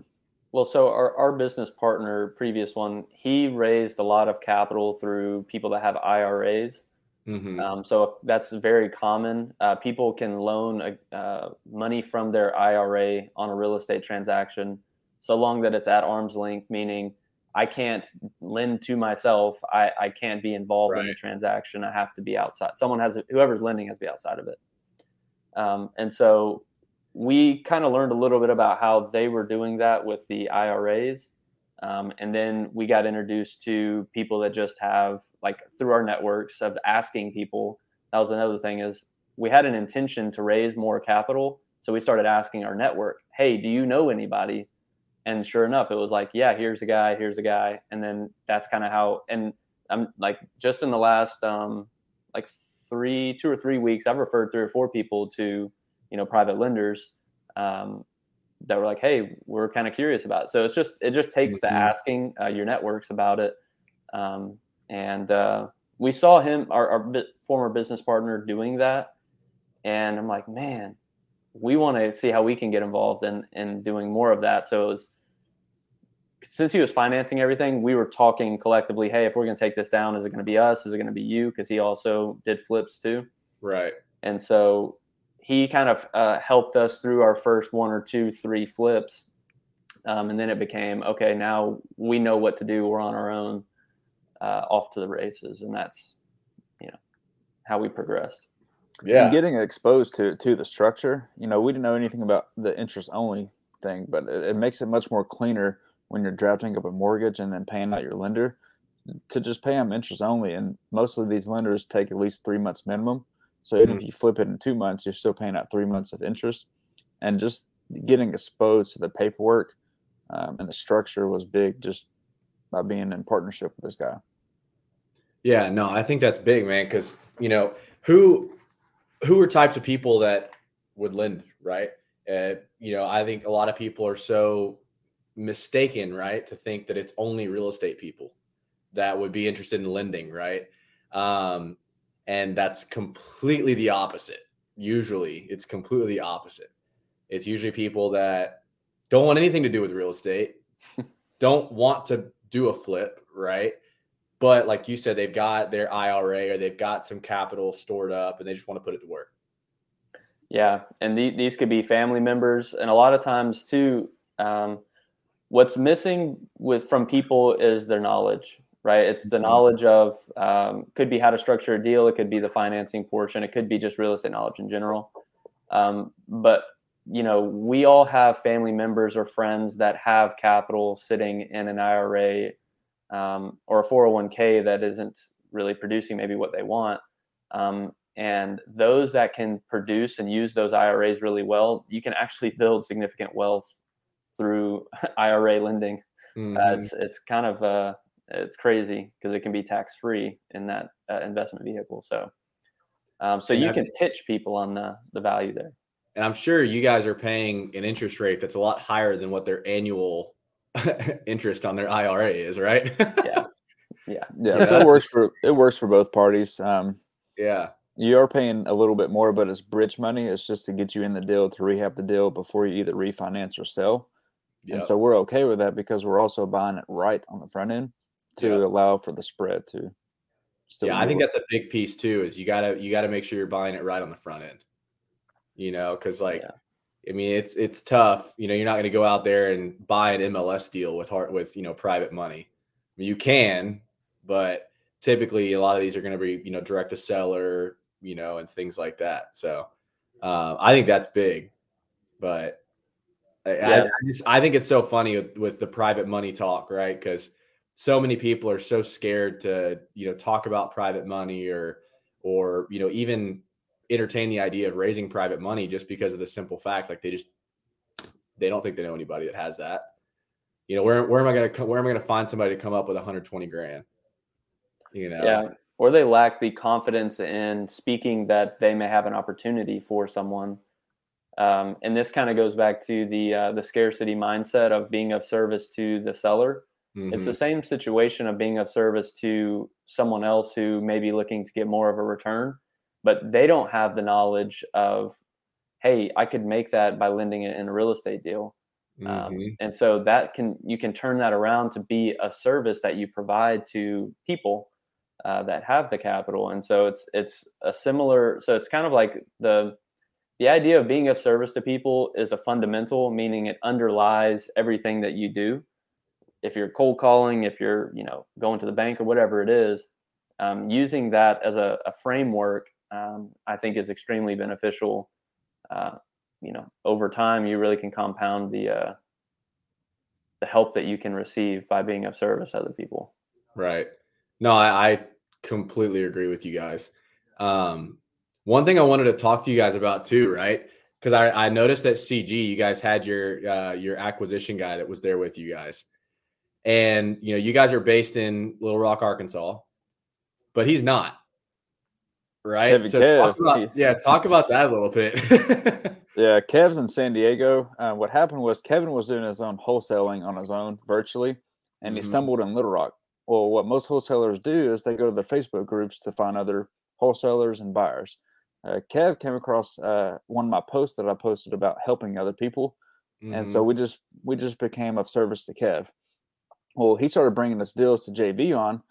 Well, so our, our business partner, previous one, he raised a lot of capital through people that have IRAs. Mhm. Um, so that's very common. Uh, people can loan uh, uh, money from their IRA on a real estate transaction, so long that it's at arm's length, meaning I can't lend to myself. I, I can't be involved in the transaction. I have to be outside. Someone has whoever's lending has to be outside of it. Um, and so we kind of learned a little bit about how they were doing that with the IRAs. Um, and then we got introduced to people that just have like through our networks of asking people. That was another thing is we had an intention to raise more capital. So we started asking our network, hey, do you know anybody? And sure enough, it was like, yeah, here's a guy, here's a guy. And then that's kind of how, and I'm like, just in the last um, like three, two or three weeks, I've referred three or four people to, you know, private lenders um, that were like, hey, we're kind of curious about it. So it's just, it just takes the Mhm. asking uh, your networks about it. Um, and uh, we saw him, our, our former business partner, doing that. And I'm like, man, we want to see how we can get involved in, in doing more of that. So it was, since he was financing everything, we were talking collectively, hey, if we're going to take this down, is it going to be us? Is it going to be you? Because he also did flips too. Right. And so he kind of uh, helped us through our first one or two, three flips. Um, and then it became, okay, now we know what to do. We're on our own, uh, off to the races. And that's, you know, how we progressed. Yeah. and getting exposed to to the structure you know we didn't know anything about the interest only thing but it, it makes it much more cleaner when you're drafting up a mortgage and then paying out your lender to just pay them interest only and most of these lenders take at least three months minimum so even if you flip it in two months you're still paying out three months of interest and just getting exposed to the paperwork um, and the structure was big just by being in partnership with this guy Yeah, no, I think that's big, man. Because you know who who are types of people that would lend, right? Uh, you know, I think a lot of people are so mistaken, right, to think that it's only real estate people that would be interested in lending, right? Um, and that's completely the opposite. Usually, it's completely the opposite. It's usually people that don't want anything to do with real estate, don't want to do a flip, right? But like you said, they've got their IRA or they've got some capital stored up and they just want to put it to work. Yeah, and the, these could be family members, and a lot of times too. Um, what's missing with from people is their knowledge, right? It's the Mhm. knowledge of um, could be how to structure a deal. It could be the financing portion. It could be just real estate knowledge in general. Um, but you know, we all have family members or friends that have capital sitting in an IRA um, or a 401k that isn't really producing maybe what they want. Um, and those that can produce and use those IRAs really well, you can actually build significant wealth through IRA lending. Uh, Mhm. it's it's kind of uh, it's crazy because it can be tax free in that uh, investment vehicle. So um, so And you I can pitch people on the the value there. And I'm sure you guys are paying an interest rate that's a lot higher than what their annual interest on their IRA is, right? Yeah. yeah, Yeah, so it works for it works for both parties um, yeah. you are paying a little bit more, but it's bridge money. It's just to get you in the deal to rehab the deal before you either refinance or sell. And so we're okay with that because we're also buying it right on the front end to Yep. allow for the spread to still. yeah, I think that's a big piece too. Is you gotta you gotta make sure you're buying it right on the front end. You know, because like, Yeah. I mean, it's it's tough. You know, you're not going to go out there and buy an MLS deal with heart with you know private money. I mean, you can, but typically a lot of these are going to be you know direct to seller, you know, and things like that. So um, I think that's big, but I, I, I just I think it's so funny with, with the private money talk, right? Because so many people are so scared to you know talk about private money or or you know even entertain the idea of raising private money just because of the simple fact like they just they don't think they know anybody that has that you know where, where am i going to where am i going to find somebody to come up with 120 grand you know Yeah. Or they lack the confidence in speaking that they may have an opportunity for someone. Um, and this kind of goes back to the uh, the scarcity mindset of being of service to the seller. It's Mhm. the same situation of being of service to someone else who may be looking to get more of a return, but they don't have the knowledge of, hey, I could make that by lending it in a real estate deal. Um, Mhm. and so that can you can turn that around to be a service that you provide to people uh, that have the capital, and so it's it's a similar. So it's kind of like the the idea of being of service to people is a fundamental, meaning it underlies everything that you do. If you're cold calling, if you're you know going to the bank or whatever it is, um, using that as a, a framework, um, I think is extremely beneficial. Uh, you know, over time, you really can compound the uh, the help that you can receive by being of service to other people. Right. No, I, I completely agree with you guys. Um, one thing I wanted to talk to you guys about too, right? Because I, I noticed that CG, you guys had your uh, your acquisition guy that was there with you guys, and you know you guys are based in Little Rock, Arkansas, but he's not, right? Kevin so Kev. talk about, yeah, talk about that a little bit. Yeah, Kev's in San Diego. Uh, what happened was Kevin was doing his own wholesaling on his own virtually, and Mhm. he stumbled in Little Rock. Well, what most wholesalers do is they go to their Facebook groups to find other wholesalers and buyers. Uh, Kev came across uh, one of my posts that I posted about helping other people, and Mhm. so we just we just became of service to Kev. Well, he started bringing us deals to JV on,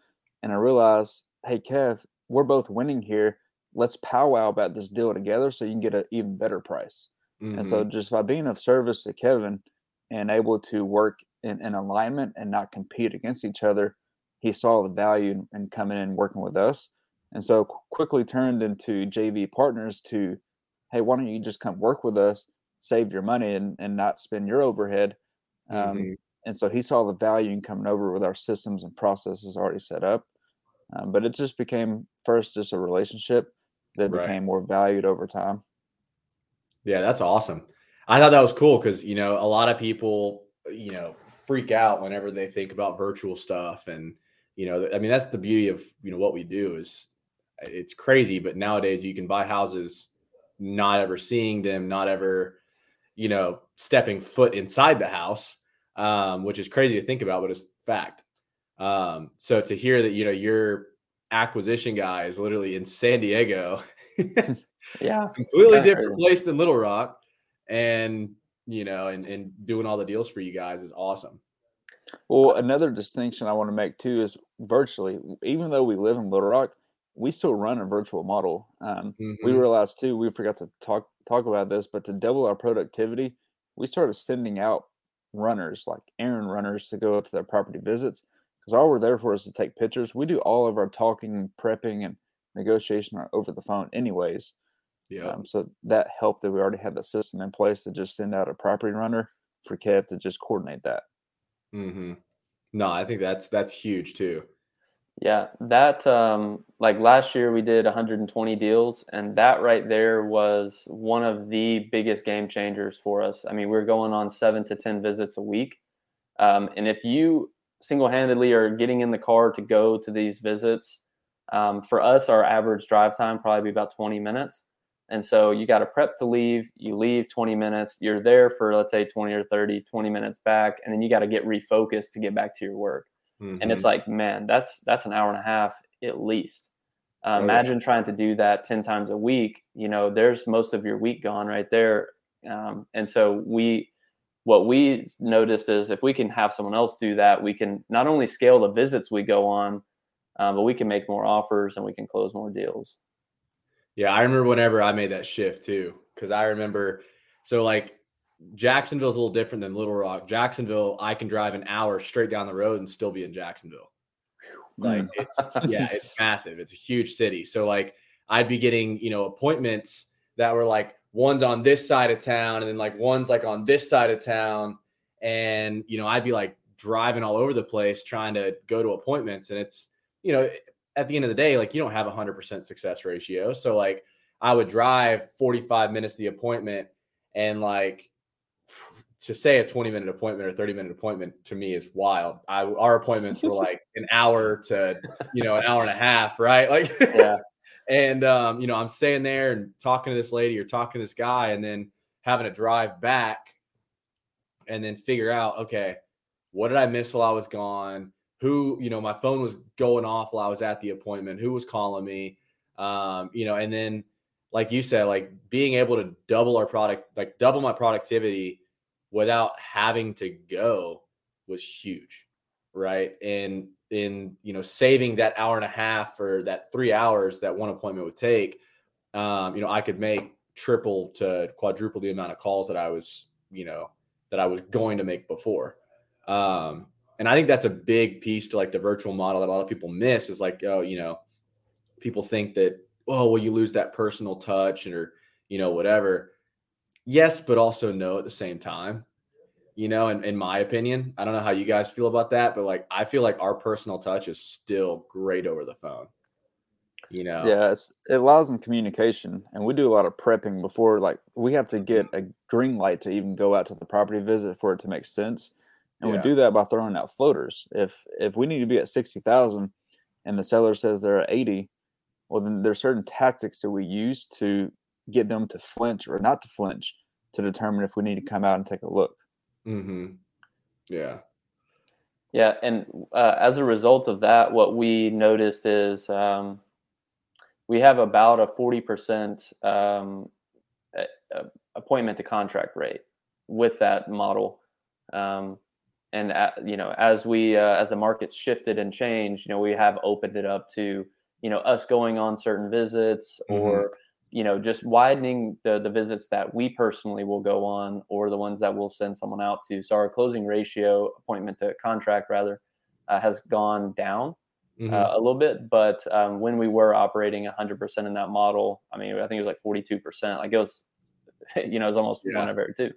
and I realized, hey Kev, we're both winning here. Let's powwow about this deal together so you can get an even better price. And so Mhm. just by being of service to Kevin and able to work in, in alignment and not compete against each other, he saw the value in, in coming in and working with us. And so quickly turned into JV partners to, hey, why don't you just come work with us, save your money and, and not spend your overhead. Um, Mhm. And so he saw the value in coming over with our systems and processes already set up. Um, but it just became first just a relationship that Right. became more valued over time. Yeah, that's awesome. I thought that was cool because you know a lot of people you know freak out whenever they think about virtual stuff, and you know I mean that's the beauty of you know what we do is it's crazy, but nowadays you can buy houses not ever seeing them, not ever you know stepping foot inside the house, um, which is crazy to think about, but it's fact. Um, so to hear that you know your acquisition guy is literally in San Diego. Yeah, completely different place than Little Rock, and you know, and and doing all the deals for you guys is awesome. Well, another distinction I want to make too is virtually, even though we live in Little Rock, we still run a virtual model. Um, We Mhm. realized too, we forgot to talk talk about this, but to double our productivity, we started sending out runners like errand runners to go to their property visits because all we're there for is to take pictures. We do all of our talking, prepping, and negotiation are over the phone, anyways. Yeah, Um, so that helped that we already had the system in place to just send out a property runner for Kev to just coordinate that. hmm no, I think that's that's huge too. yeah. That um, like last year we did 120 deals, and that right there was one of the biggest game changers for us. I mean, we're going on seven to ten visits a week, um, and if you single-handedly are getting in the car to go to these visits, um, for us, our average drive time probably be about 20 minutes. And so you got to prep to leave. You leave 20 minutes. You're there for let's say 20 or 30, 20 minutes back, and then you got to get refocused to get back to your work. And it's Mhm. like, man, that's that's an hour and a half at least. Uh, Oh, yeah. imagine trying to do that 10 times a week. You know, there's most of your week gone right there. Um, and so we, what we noticed is if we can have someone else do that, we can not only scale the visits we go on, um, but we can make more offers and we can close more deals. Yeah, I remember whenever I made that shift too, because I remember so like Jacksonville's a little different than Little Rock. Jacksonville, I can drive an hour straight down the road and still be in Jacksonville. Like it's yeah, it's massive. It's a huge city. So like I'd be getting, you know, appointments that were like one's on this side of town and then like one's like on this side of town. And you know, I'd be like driving all over the place trying to go to appointments. And it's, you know, at the end of the day, like you don't have a hundred percent success ratio. So like I would drive 45 minutes to the appointment and like to say a 20 minute appointment or 30 minute appointment to me is wild. I our appointments were like an hour to you know an hour and a half, right? Like Yeah. And um, you know, I'm staying there and talking to this lady or talking to this guy, and then having to drive back and then figure out, okay, what did I miss while I was gone? Who, you know, my phone was going off while I was at the appointment, who was calling me? Um, you know, and then like you said, like being able to double our product, like double my productivity without having to go was huge. Right. And in you know saving that hour and a half or that three hours that one appointment would take, um, you know, I could make triple to quadruple the amount of calls that I was, you know, that I was going to make before. Um, and I think that's a big piece to like the virtual model that a lot of people miss is like, oh, you know, people think that, oh, well, you lose that personal touch or, you know, whatever. Yes, but also no at the same time. You know, in, in my opinion, I don't know how you guys feel about that, but like I feel like our personal touch is still great over the phone. You know, Yeah, it allows in communication, and we do a lot of prepping before. Like we have to get mm-hmm. a green light to even go out to the property visit for it to make sense, and Yeah. we do that by throwing out floaters. If if we need to be at sixty thousand, and the seller says they're at eighty, well then there's certain tactics that we use to get them to flinch or not to flinch to determine if we need to come out and take a look. Mm-hmm. Yeah. Yeah, and uh, as a result of that, what we noticed is um, we have about a forty percent um, appointment to contract rate with that model. Um, and uh, you know, as we uh, as the market's shifted and changed, you know, we have opened it up to you know us going on certain visits Mhm. or you know just widening the the visits that we personally will go on or the ones that we'll send someone out to so our closing ratio appointment to contract rather uh, has gone down Mhm. uh, a little bit but um, when we were operating 100% in that model i mean i think it was like 42% like it was you know it was almost Yeah. one of every two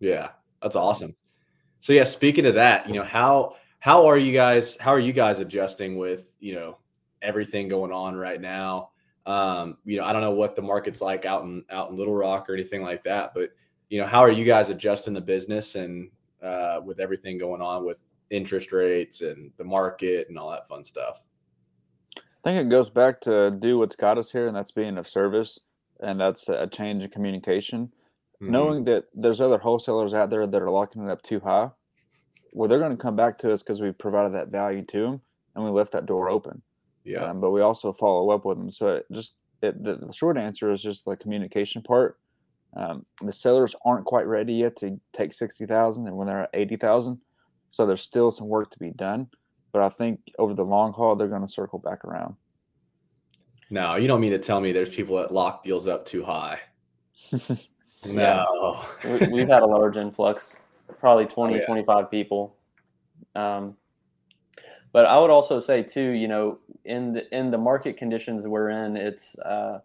Yeah, that's awesome. So yeah, speaking of that, you know how how are you guys how are you guys adjusting with you know everything going on right now? Um, you know, I don't know what the market's like out in out in Little Rock or anything like that, but you know, how are you guys adjusting the business and uh, with everything going on with interest rates and the market and all that fun stuff? I think it goes back to do what's got us here, and that's being of service, and that's a change in communication. Mhm. knowing that there's other wholesalers out there that are locking it up too high, well, they're going to come back to us because we provided that value to them and we left that door open. Yeah, Um, but we also follow up with them. So it just it, the, the short answer is just the communication part. Um, the sellers aren't quite ready yet to take sixty thousand, and when they're at eighty thousand, so there's still some work to be done. But I think over the long haul, they're going to circle back around. no, you don't mean to tell me there's people that lock deals up too high. No, we, we've had a large influx probably 20 yeah. 25 people um, but i would also say too you know in the in the market conditions we're in it's uh,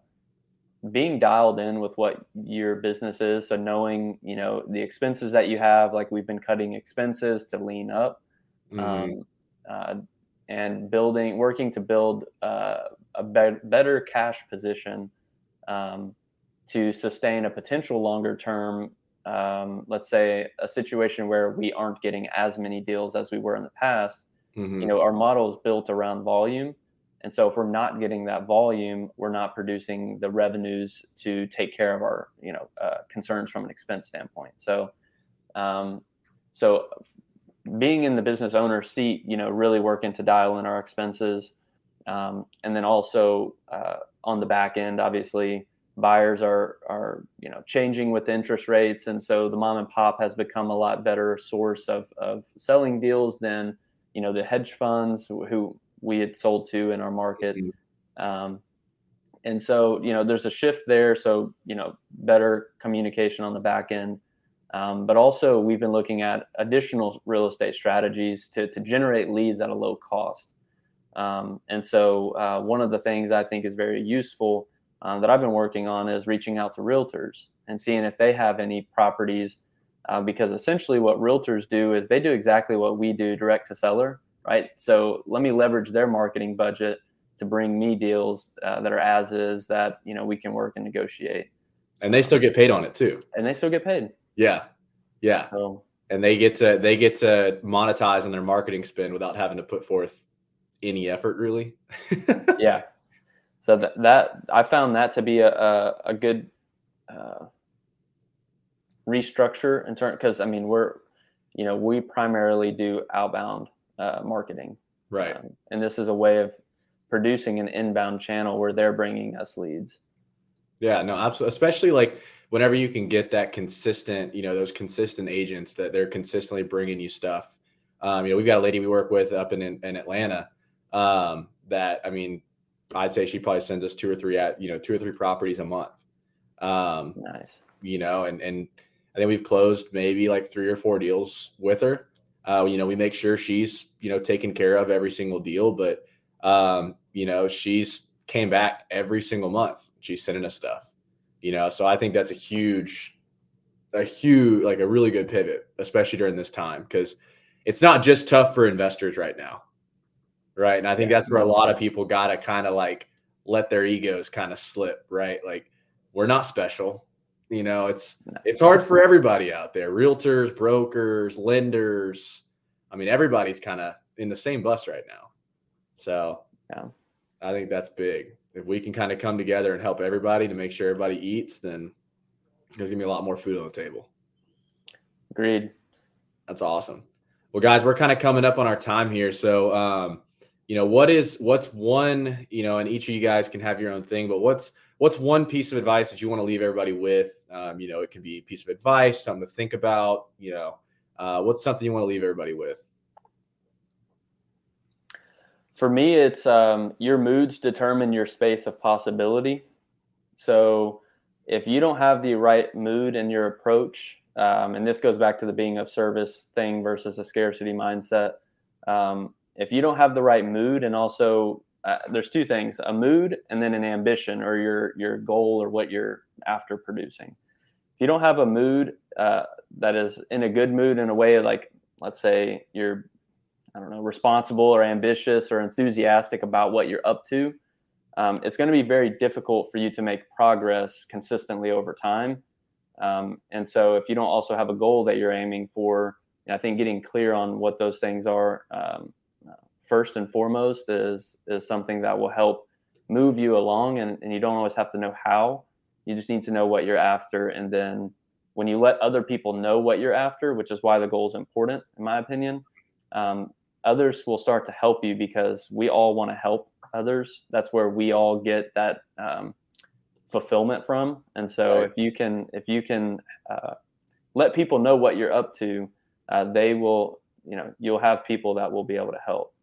being dialed in with what your business is so knowing you know the expenses that you have like we've been cutting expenses to lean up Mhm. um, uh, and building, working to build uh, a be- better cash position um, to sustain a potential longer term, um, let's say a situation where we aren't getting as many deals as we were in the past. Mhm. You know, our model is built around volume. And so if we're not getting that volume, we're not producing the revenues to take care of our, you know, uh, concerns from an expense standpoint. So, um, so being in the business owner seat, you know, really working to dial in our expenses. Um, and then also uh, on the back end, obviously, buyers are are you know changing with interest rates, and so the mom and pop has become a lot better source of of selling deals than you know the hedge funds who, we had sold to in our market. Mhm. Um, and so you know there's a shift there. So you know better communication on the back end. Um, but also, we've been looking at additional real estate strategies to, to generate leads at a low cost. Um, and so, uh, one of the things I think is very useful uh, that I've been working on is reaching out to realtors and seeing if they have any properties. Uh, because essentially, what realtors do is they do exactly what we do direct to seller, right? So, let me leverage their marketing budget to bring me deals uh, that are as is that you know we can work and negotiate, and they still get paid on it too. and they still get paid. Yeah, yeah. So and they get to they get to monetize on their marketing spend without having to put forth any effort really yeah so that, that i found that to be a, a, a good uh, restructure in turn because i mean we're you know we primarily do outbound uh, marketing right um, and this is a way of producing an inbound channel where they're bringing us leads yeah no absolutely especially like whenever you can get that consistent you know those consistent agents that they're consistently bringing you stuff Um, you know, we've got a lady we work with up in in, in Atlanta um, that I mean, I'd say she probably sends us two or three at you know two or three properties a month. Um, Nice. you know, and and I think we've closed maybe like three or four deals with her. Uh, you know, we make sure she's you know taken care of every single deal, but um, you know, she's came back every single month. She's sending us stuff. You know, so I think that's a huge, a huge, like a really good pivot, especially during this time, because it's not just tough for investors right now, right? And I think that's where a lot of people got to kind of like let their egos kind of slip, right? Like we're not special. You know, it's it's hard for everybody out there. Realtors, brokers, lenders. I mean, everybody's kind of in the same bus right now. So Yeah. I think that's big. If we can kind of come together and help everybody to make sure everybody eats, then there's gonna be a lot more food on the table. Agreed. That's awesome. Well, guys, we're kind of coming up on our time here. So, um, you know, what is what's one, you know, and each of you guys can have your own thing, but what's what's one piece of advice that you want to leave everybody with? Um, you know, it can be a piece of advice, something to think about. You know, uh, what's something you want to leave everybody with? For me, it's um, your moods determine your space of possibility. So if you don't have the right mood in your approach, um, and this goes back to the being of service thing versus a scarcity mindset. Um, if you don't have the right mood, and also uh, there's two things: a mood and then an ambition or your your goal or what you're after producing. If you don't have a mood uh, that is in a good mood in a way like, let's say you're I don't know, responsible or ambitious or enthusiastic about what you're up to, um, it's going to be very difficult for you to make progress consistently over time. Um, and so, if you don't also have a goal that you're aiming for, I think getting clear on what those things are um, first and foremost is is something that will help move you along. And, and you don't always have to know how. You just need to know what you're after, and then when you let other people know what you're after, which is why the goal is important, in my opinion, um, others will start to help you because we all want to help others. That's where we all get that um, fulfillment from. And so Right. if you can, if you can uh, let people know what you're up to, uh, they will, you know, you'll have people that will be able to help.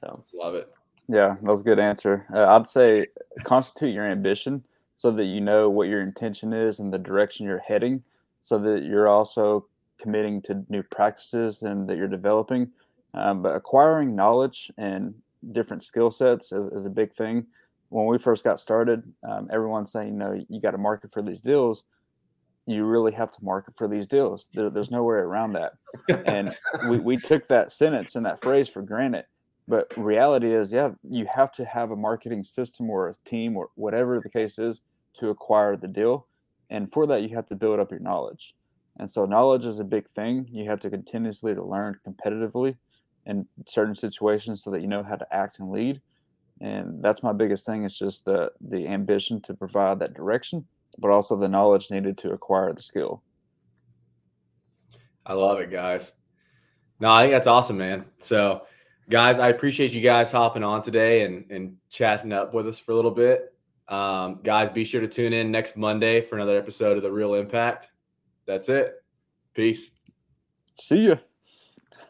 So Love it. Yeah, that was a good answer. Uh, I'd say constitute your ambition so that you know what your intention is and the direction you're heading, so that you're also committing to new practices and that you're developing. Um, but acquiring knowledge and different skill sets is, is a big thing. When we first got started, um, everyone's saying, you know, you got to market for these deals. You really have to market for these deals. There, there's no way around that. And we, we took that sentence and that phrase for granted but reality is yeah you have to have a marketing system or a team or whatever the case is to acquire the deal. And for that you have to build up your knowledge. And so knowledge is a big thing. You have to continuously to learn competitively in certain situations so that you know how to act and lead. And that's my biggest thing It's just the the ambition to provide that direction but also the knowledge needed to acquire the skill. I love it, guys. No, I think that's awesome, man. So, guys, I appreciate you guys hopping on today and and chatting up with us for a little bit. Um, guys, be sure to tune in next Monday for another episode of the Real Impact. That's it. Peace. see ya